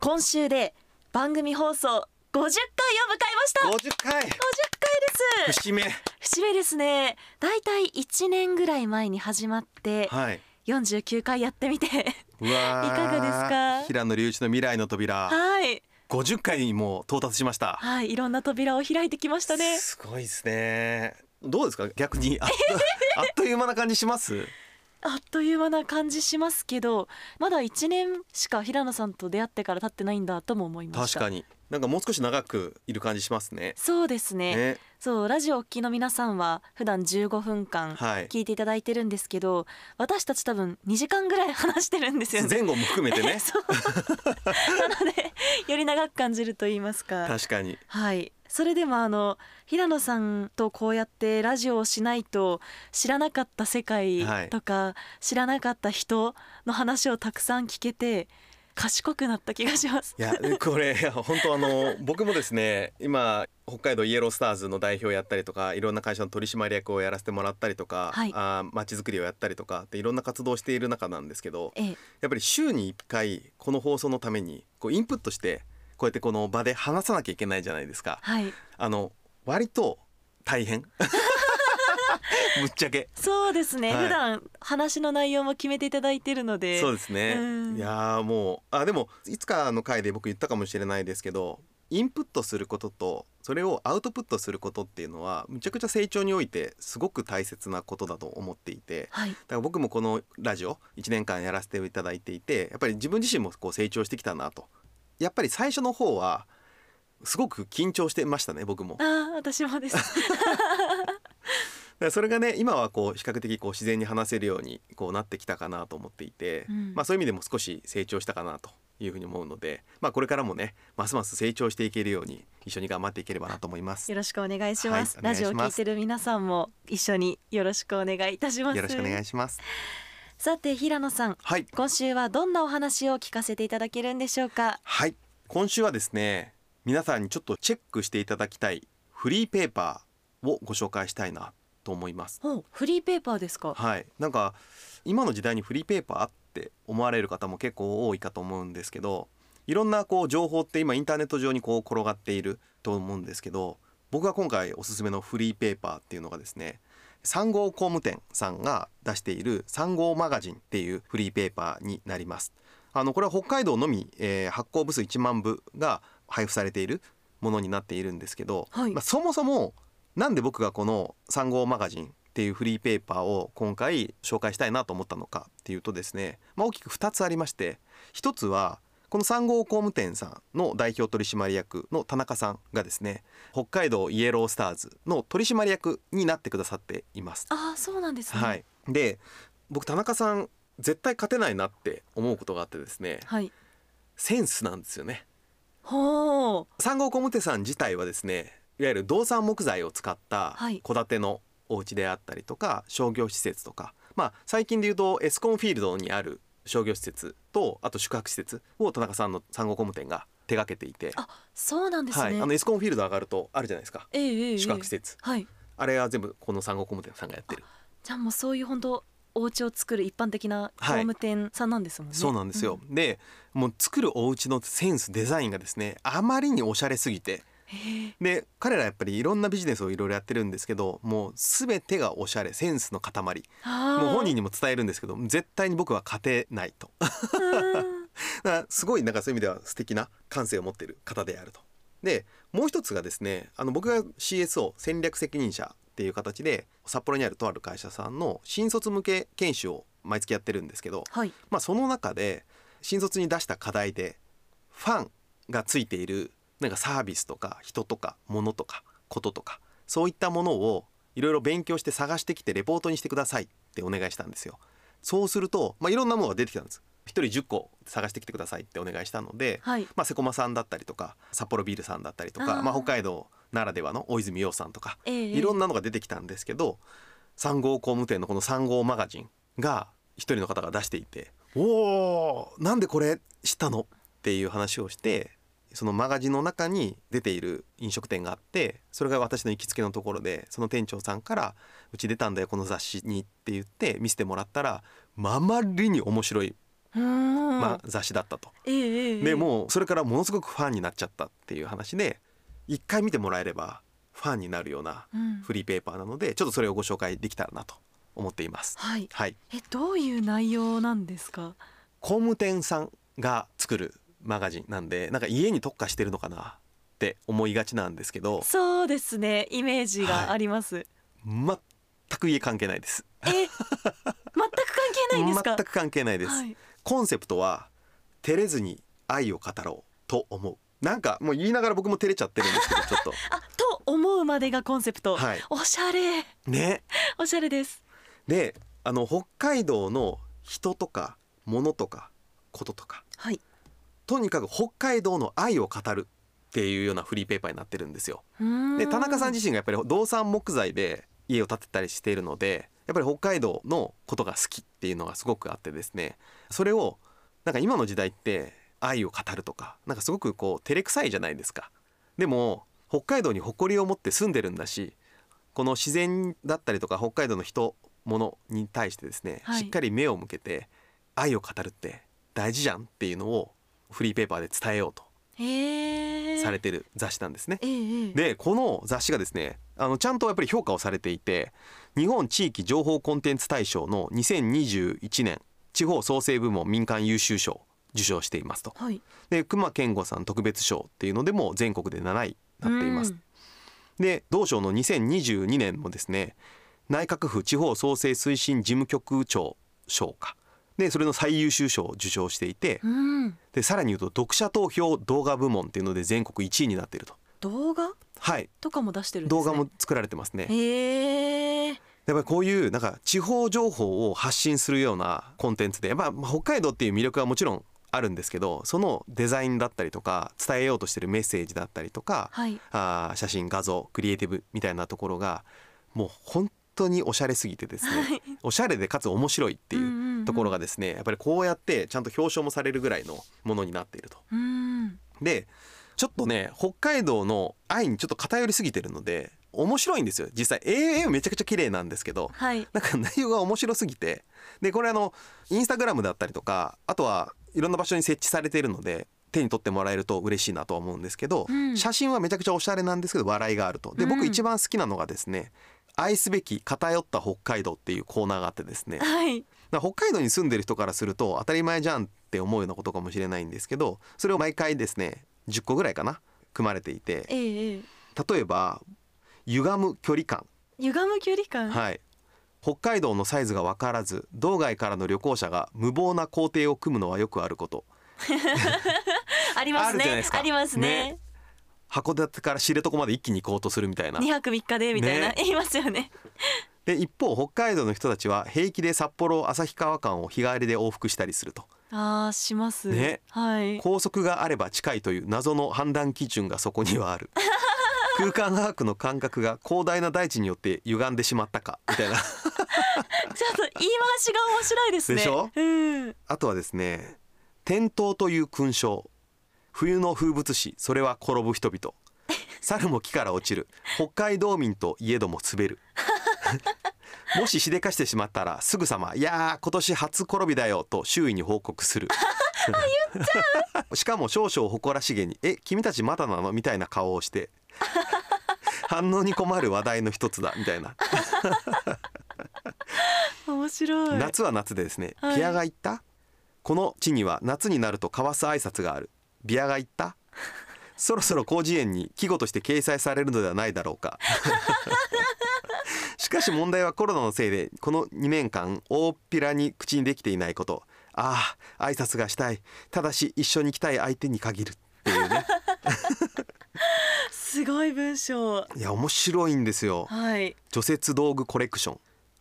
今週で番組放送50回を迎えました。50 50回。回です。節目。節目ですね。だいたい1年ぐらい前に始まってはい。49回やってみていかがですか？平野隆一の未来の扉。はい。50回にも到達しました。はい。いろんな扉を開いてきましたね。すごいですね。どうですか？逆にあっと あっという間な感じします？あっという間な感じしますけどまだ1年しか平野さんと出会ってから経ってないんだとも思いました。確かに。なんかもう少し長くいる感じしますね。そうですね。ね。そうラジオお聞きの皆さんは普段15分間はい。聞いていただいてるんですけど、私たち多分2時間ぐらい話してるんですよね。前後も含めてね。そう。なのでより長く感じると言いますか。確かに。はい。それでもあの平野さんとこうやってラジオをしないと知らなかった世界はい。とか、知らなかった人の話をたくさん聞けて賢くなった気がします。いやこれ本当あの僕もですね今北海道イエロースターズの代表やったりとかいろんな会社の取締役をやらせてもらったりとか、はい。あまちづくりをやったりとかでいろんな活動をしている中なんですけどええ。やっぱり週に1回この放送のためにこうインプットしてこうやってこの場で話さなきゃいけないじゃないですか。はい。あの割と大変 ぶっちゃけ。そうですね、はい。普段話の内容も決めていただいてるので。そうですね。うん。いやーもうあでもいつかの回で僕言ったかもしれないですけどインプットすることとそれをアウトプットすることっていうのはむちゃくちゃ成長においてすごく大切なことだと思っていてはい。だから僕もこのラジオ1年間やらせていただいていてやっぱり自分自身もこう成長してきたなと。やっぱり最初の方はすごく緊張してましたね僕も。あー私もですそれがね今はこう比較的こう自然に話せるようにこうなってきたかなと思っていて、うん。まあそういう意味でも少し成長したかなというふうに思うので、まあこれからもねますます成長していけるように一緒に頑張っていければなと思います。よろしくお願いします、はいお願いします。ラジオを聞いてる皆さんも一緒によろしくお願いいたします。よろしくお願いします。さて平野さんはい。今週はどんなお話を聞かせていただけるんでしょうか？はい。今週はですね皆さんにちょっとチェックしていただきたいフリーペーパーをご紹介したいなと思います。フリーペーパーですか？はい、なんか今の時代にフリーペーパーって思われる方も結構多いかと思うんですけどいろんなこう情報って今インターネット上にこう転がっていると思うんですけど僕が今回おすすめのフリーペーパーっていうのがですね産業工務店さんが出している産業マガジンっていうフリーペーパーになります。あのこれは北海道のみ、えー発行部数1万部が配布されているものになっているんですけど、はいまあ、そもそもなんで僕がこの産業マガジンっていうフリーペーパーを今回紹介したいなと思ったのかっていうとですね、まあ、大きく2つありまして1つはこの産業工務店さんの代表取締役の田中さんがですね北海道イエロースターズの取締役になってくださっています。ああそうなんですねはい、で僕田中さん絶対勝てないなって思うことがあってですねはいセンスなんですよね。ほう産業工務店さん自体はですねいわゆる動産木材を使ったはい。戸建てのお家であったりとか商業施設とか、まあ、最近で言うとエスコンフィールドにある商業施設とあと宿泊施設を田中さんの産後工務店が手掛けていて、あそうなんですね、はい、あのエスコンフィールド上がるとあるじゃないですか。ええええ宿泊施設、はい。あれは全部この産後工務店さんがやってる。じゃあもうそういう本当お家を作る一般的な工務店さんなんですもんね、そうなんですよ、でもう作るお家のセンスデザインがですねあまりにおしゃれすぎてで彼らやっぱりいろんなビジネスをいろいろやってるんですけどもう全てがおしゃれセンスの塊。もう本人にも伝えるんですけど絶対に僕は勝てないと。すごいなんかそういう意味では素敵な感性を持っている方であると。でもう一つがですねあの僕が CSO 戦略責任者っていう形で札幌にあるとある会社さんの新卒向け研修を毎月やってるんですけど、はい。まあ、その中で新卒に出した課題でファンがついているなんかサービスとか人とか物とかこととかそういったものをいろいろ勉強して探してきてレポートにしてくださいってお願いしたんですよ。そうすると、まあ、いろんなものが出てきたんです。一人10個探してきてくださいってお願いしたので、はいまあ、セコマさんだったりとか札幌ビールさんだったりとかまあ、北海道ならではの大泉洋さんとかええいろんなのが出てきたんですけど3号工務店のこの3号マガジンが一人の方が出していて「おーなんでこれ知ったの?」っていう話をしてそのマガジンの中に出ている飲食店があってそれが私の行きつけのところでその店長さんから「うち出たんだよこの雑誌に」って言って見せてもらったらあまりに面白い、まあ、雑誌だったと。でもうそれからものすごくファンになっちゃったっていう話で一回見てもらえればファンになるようなうん。フリーペーパーなのでちょっとそれをご紹介できたらなと思っています。はい。はい、えどういう内容なんですか？工務店さんが作るマガジンなんでなんか家に特化してるのかなって思いがちなんですけど。そうですね。イメージがあります、全く家関係ないです。え全く関係ないんですか？全く関係ないです。はい、コンセプトは照れずに愛を語ろうと思う。なんかもう言いながら僕も照れちゃってるんですけど ちょっと。あと思うまでがコンセプト、はい。おしゃれ。ね。おしゃれです。であの北海道の人とか物とかこととか。はいとにかく北海道の愛を語るっていうようなフリーペーパーになってるんですよ。で田中さん自身がやっぱり動産木材で家を建てたりしているのでやっぱり北海道のことが好きっていうのがすごくあってですねそれをなんか今の時代って愛を語るとかなんかすごくこう照れくさいじゃないですか。でも北海道に誇りを持って住んでるんだしこの自然だったりとか北海道の人物に対してですね、はいしっかり目を向けて愛を語るって大事じゃんっていうのをフリーペーパーで伝えようとされてる雑誌なんですね。ええええでこの雑誌がですねあのちゃんとやっぱり評価をされていて日本地域情報コンテンツ大賞の2021年地方創生部門民間優秀賞を受賞していますと。はいで熊健吾さん特別賞っていうのでも全国で7位になっています。で同賞の2022年もですね内閣府地方創生推進事務局長賞かでそれの最優秀賞を受賞していてうん、うん、でさらに言うと読者投票動画部門っていうので全国1位になっていると。動画？はい。とかも出してるんですね。動画も作られてますね。へえやっぱりこういうなんか地方情報を発信するようなコンテンツで、まあ、まあ北海道っていう魅力はもちろんあるんですけどそのデザインだったりとか伝えようとしてるメッセージだったりとか、はい。あー写真画像クリエイティブみたいなところがもう本当におしゃれすぎてですねおしゃれでかつ面白いっていううんところがですねやっぱりこうやってちゃんと表彰もされるぐらいのものになっていると。うん。でちょっとね北海道の愛にちょっと偏りすぎてるので面白いんですよ。実際絵めちゃくちゃ綺麗なんですけどはい。なんか内容が面白すぎて。でこれあのインスタグラムだったりとかあとはいろんな場所に設置されているので手に取ってもらえると嬉しいなとは思うんですけど、うん。写真はめちゃくちゃおしゃれなんですけど笑いがあると。で僕うん。一番好きなのがですね「愛すべき偏った北海道」っていうコーナーがあってですね。はい。北海道に住んでる人からすると当たり前じゃんって思うようなことかもしれないんですけどそれを毎回ですね10個ぐらいかな組まれていて。ええええ。例えば「歪む距離感」歪む距離感？はい。北海道のサイズが分からず道外からの旅行者が無謀な工程を組むのはよくあること。ありますね。ありますね。ね函館から知床まで一気に行こうとするみたいな。二泊三日でみたいな、ね。言いますよね。で一方北海道の人たちは平気で札幌旭川間を日帰りで往復したりすると。あーします。ね。はい。高速があれば近いという謎の判断基準がそこにはある。空間把握の感覚が広大な大地によって歪んでしまったかみたいな。ちょっと言い回しが面白いですね。でしょ？うん。あとはですね転倒という勲章冬の風物詩それは転ぶ人々。猿も木から落ちる。北海道民といえども滑る。もししでかしてしまったらすぐさま「いやー今年初転びだよ」と周囲に報告する。しかも少々誇らしげに「え君たちまだなの?」みたいな顔をして。反応に困る話題の一つだ。みたいな。面白い。夏は夏でですね、はい。ビアが行った？この地には夏になると交わす挨拶があるビアが行った？そろそろ広辞苑に季語として掲載されるのではないだろうか。しかし問題はコロナのせいでこの2年間大っぴらに口にできていないこと。ああ挨拶がしたい。ただし一緒に来たい相手に限るっていうね。すごい文章。いや面白いんですよ。はい。除雪道具コレクション。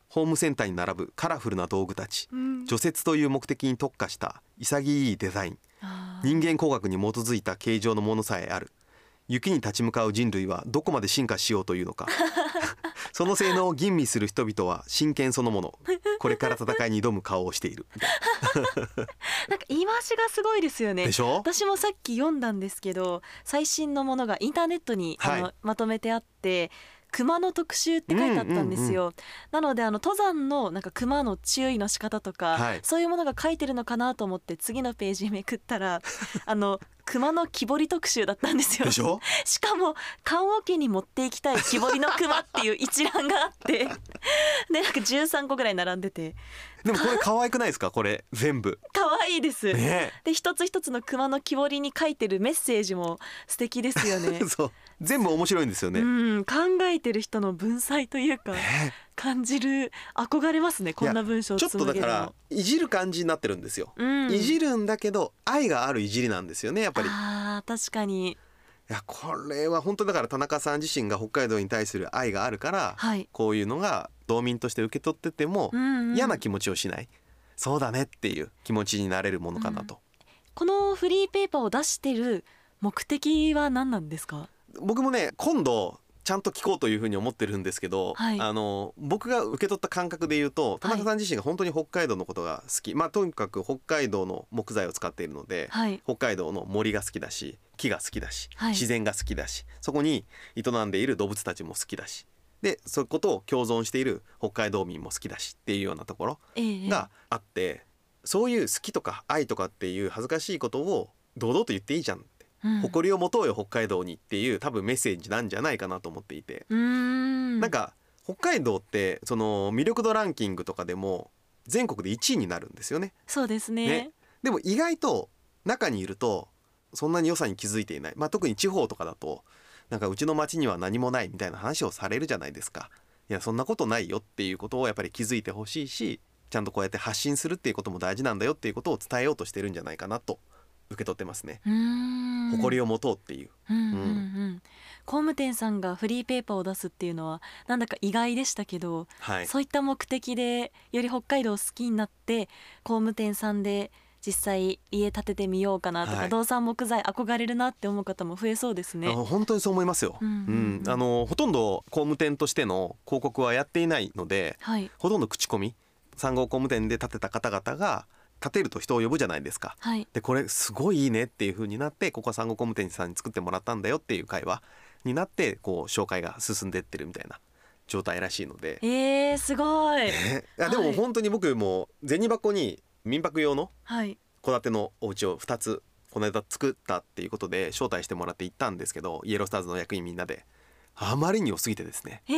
ホームセンターに並ぶカラフルな道具たち。うん。除雪という目的に特化した潔いデザイン人間工学に基づいた形状のものさえある。雪に立ち向かう人類はどこまで進化しようというのか。その性能を吟味する人々は真剣そのもの。これから戦いに挑む顔をしている。なんか言い回しがすごいですよね。でしょ？私もさっき読んだんですけど最新のものがインターネットに、はい。あのまとめてあって熊の特集って書いてあったんですよ、なのであの登山のなんか熊の注意の仕方とか、はい。そういうものが書いてるのかなと思って次のページめくったら あの熊の木彫り特集だったんですよ。でしょ？しかも棺桶に持っていきたい木彫りの熊っていう一覧があって。でなんか13個ぐらい並んでて。でもこれ可愛くないですか？これ全部。可愛いです、ねで一つ一つの熊の木彫りに書いてるメッセージも素敵ですよね。そう。全部面白いんですよね、うん考えてる人の文才というか。ね感じる憧れますねこんな文章をちょっとだからいじる感じになってるんですよ、うん。いじるんだけど愛があるいじりなんですよねやっぱり。いあー確かに。やこれは本当だから田中さん自身が北海道に対する愛があるから、はい。こういうのが道民として受け取っててもうんうん。嫌な気持ちをしない、そうだねっていう気持ちになれるものかなと、このフリーペーパーを出してる目的は何なんですか？僕もね今度ちゃんと聞こうというふうに思ってるんですけど、はい。あの僕が受け取った感覚で言うと田中さん自身が本当に北海道のことが好き、まあとにかく北海道の木材を使っているので、はい。北海道の森が好きだし木が好きだし、はい。自然が好きだしそこに営んでいる動物たちも好きだし。でそういうことを共存している北海道民も好きだしっていうようなところええ。があって、そういう好きとか愛とかっていう恥ずかしいことを堂々と言っていいじゃん誇りを持とうよ北海道にっていう多分メッセージなんじゃないかなと思っていて、ん。なんか北海道ってその魅力度ランキングとかでも全国で1位になるんですよね。そうですね。ね。でも意外と中にいるとそんなに良さに気づいていない、まあ、特に地方とかだとなんかうちの町には何もないみたいな話をされるじゃないですか。いやそんなことないよっていうことをやっぱり気づいてほしいしちゃんとこうやって発信するっていうことも大事なんだよっていうことを伝えようとしてるんじゃないかなと受け取ってますね。誇りを持とうっていう、うんうんうん。工務店さんがフリーペーパーを出すっていうのはなんだか意外でしたけど、はい。そういった目的でより北海道を好きになって工務店さんで実際家建ててみようかなとか、はい。動産木材憧れるなって思う方も増えそうですね。あ。本当にそう思いますよ、うんうんうん。あのほとんど工務店としての広告はやっていないのではい。ほとんど口コミ産後工務店で建てた方々が建てると人を呼ぶじゃないですか。はい。でこれすごいいいねっていう風になってここは産後工務店さんに作ってもらったんだよっていう会話になってこう紹介が進んでってるみたいな状態らしいので、えー、すごい。ねいやではい。も本当に僕も銭箱に民泊用のはい。戸建てのお家を2つこの間作ったっていうことで招待してもらって行ったんですけどイエロースターズの役員みんなで。あまりに良すぎてですね。え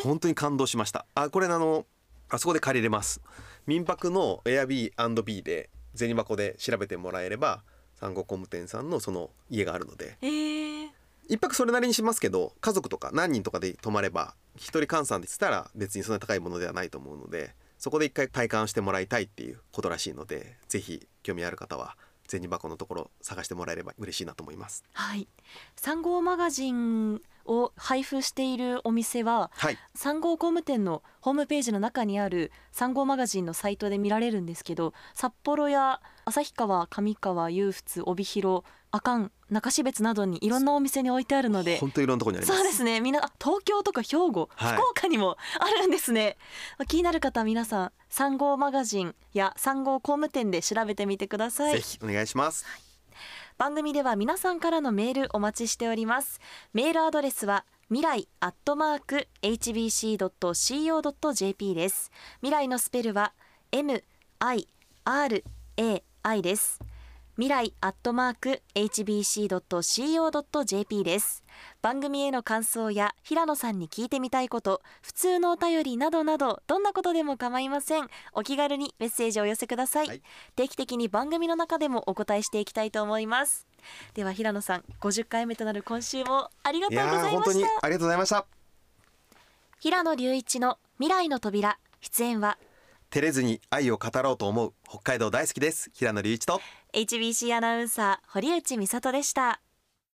ー、本当に感動しました。あこれあのあそこで借りれます民泊の Airbnb で銭箱で調べてもらえれば産後工務店さんのその家があるので。えー、一泊それなりにしますけど家族とか何人とかで泊まれば一人換算でしたら別にそんな高いものではないと思うのでそこで一回体感してもらいたいっていうことらしいのでぜひ興味ある方は銭箱のところ探してもらえれば嬉しいなと思いますはい。三号マガジンを配布しているお店ははい三号工務店のホームページの中にある三号マガジンのサイトで見られるんですけど札幌や旭川上川裕福帯広阿寒中標津などにいろんなお店に置いてあるので。本当いろんなところにあります。そうですね。みんなあ東京とか兵庫、はい。福岡にもあるんですね。気になる方は皆さん産後マガジンや産後工務店で調べてみてください。ぜひお願いします。番組では皆さんからのメールお待ちしております。メールアドレスは未来アットマーク hbc.co.jp です。未来のスペルは MIRAI です未来アットマーク hbc.co.jp です。番組への感想や平野さんに聞いてみたいこと普通のお便りなどなどどんなことでも構いません。お気軽にメッセージをお寄せください、はい。定期的に番組の中でもお答えしていきたいと思います。では平野さん50回目となる今週もありがというございました。ありがとうございました。平野隆一の未来の扉出演は？照れずに愛を語ろうと思う北海道大好きです。平野隆一と HBC アナウンサー堀内美里でした。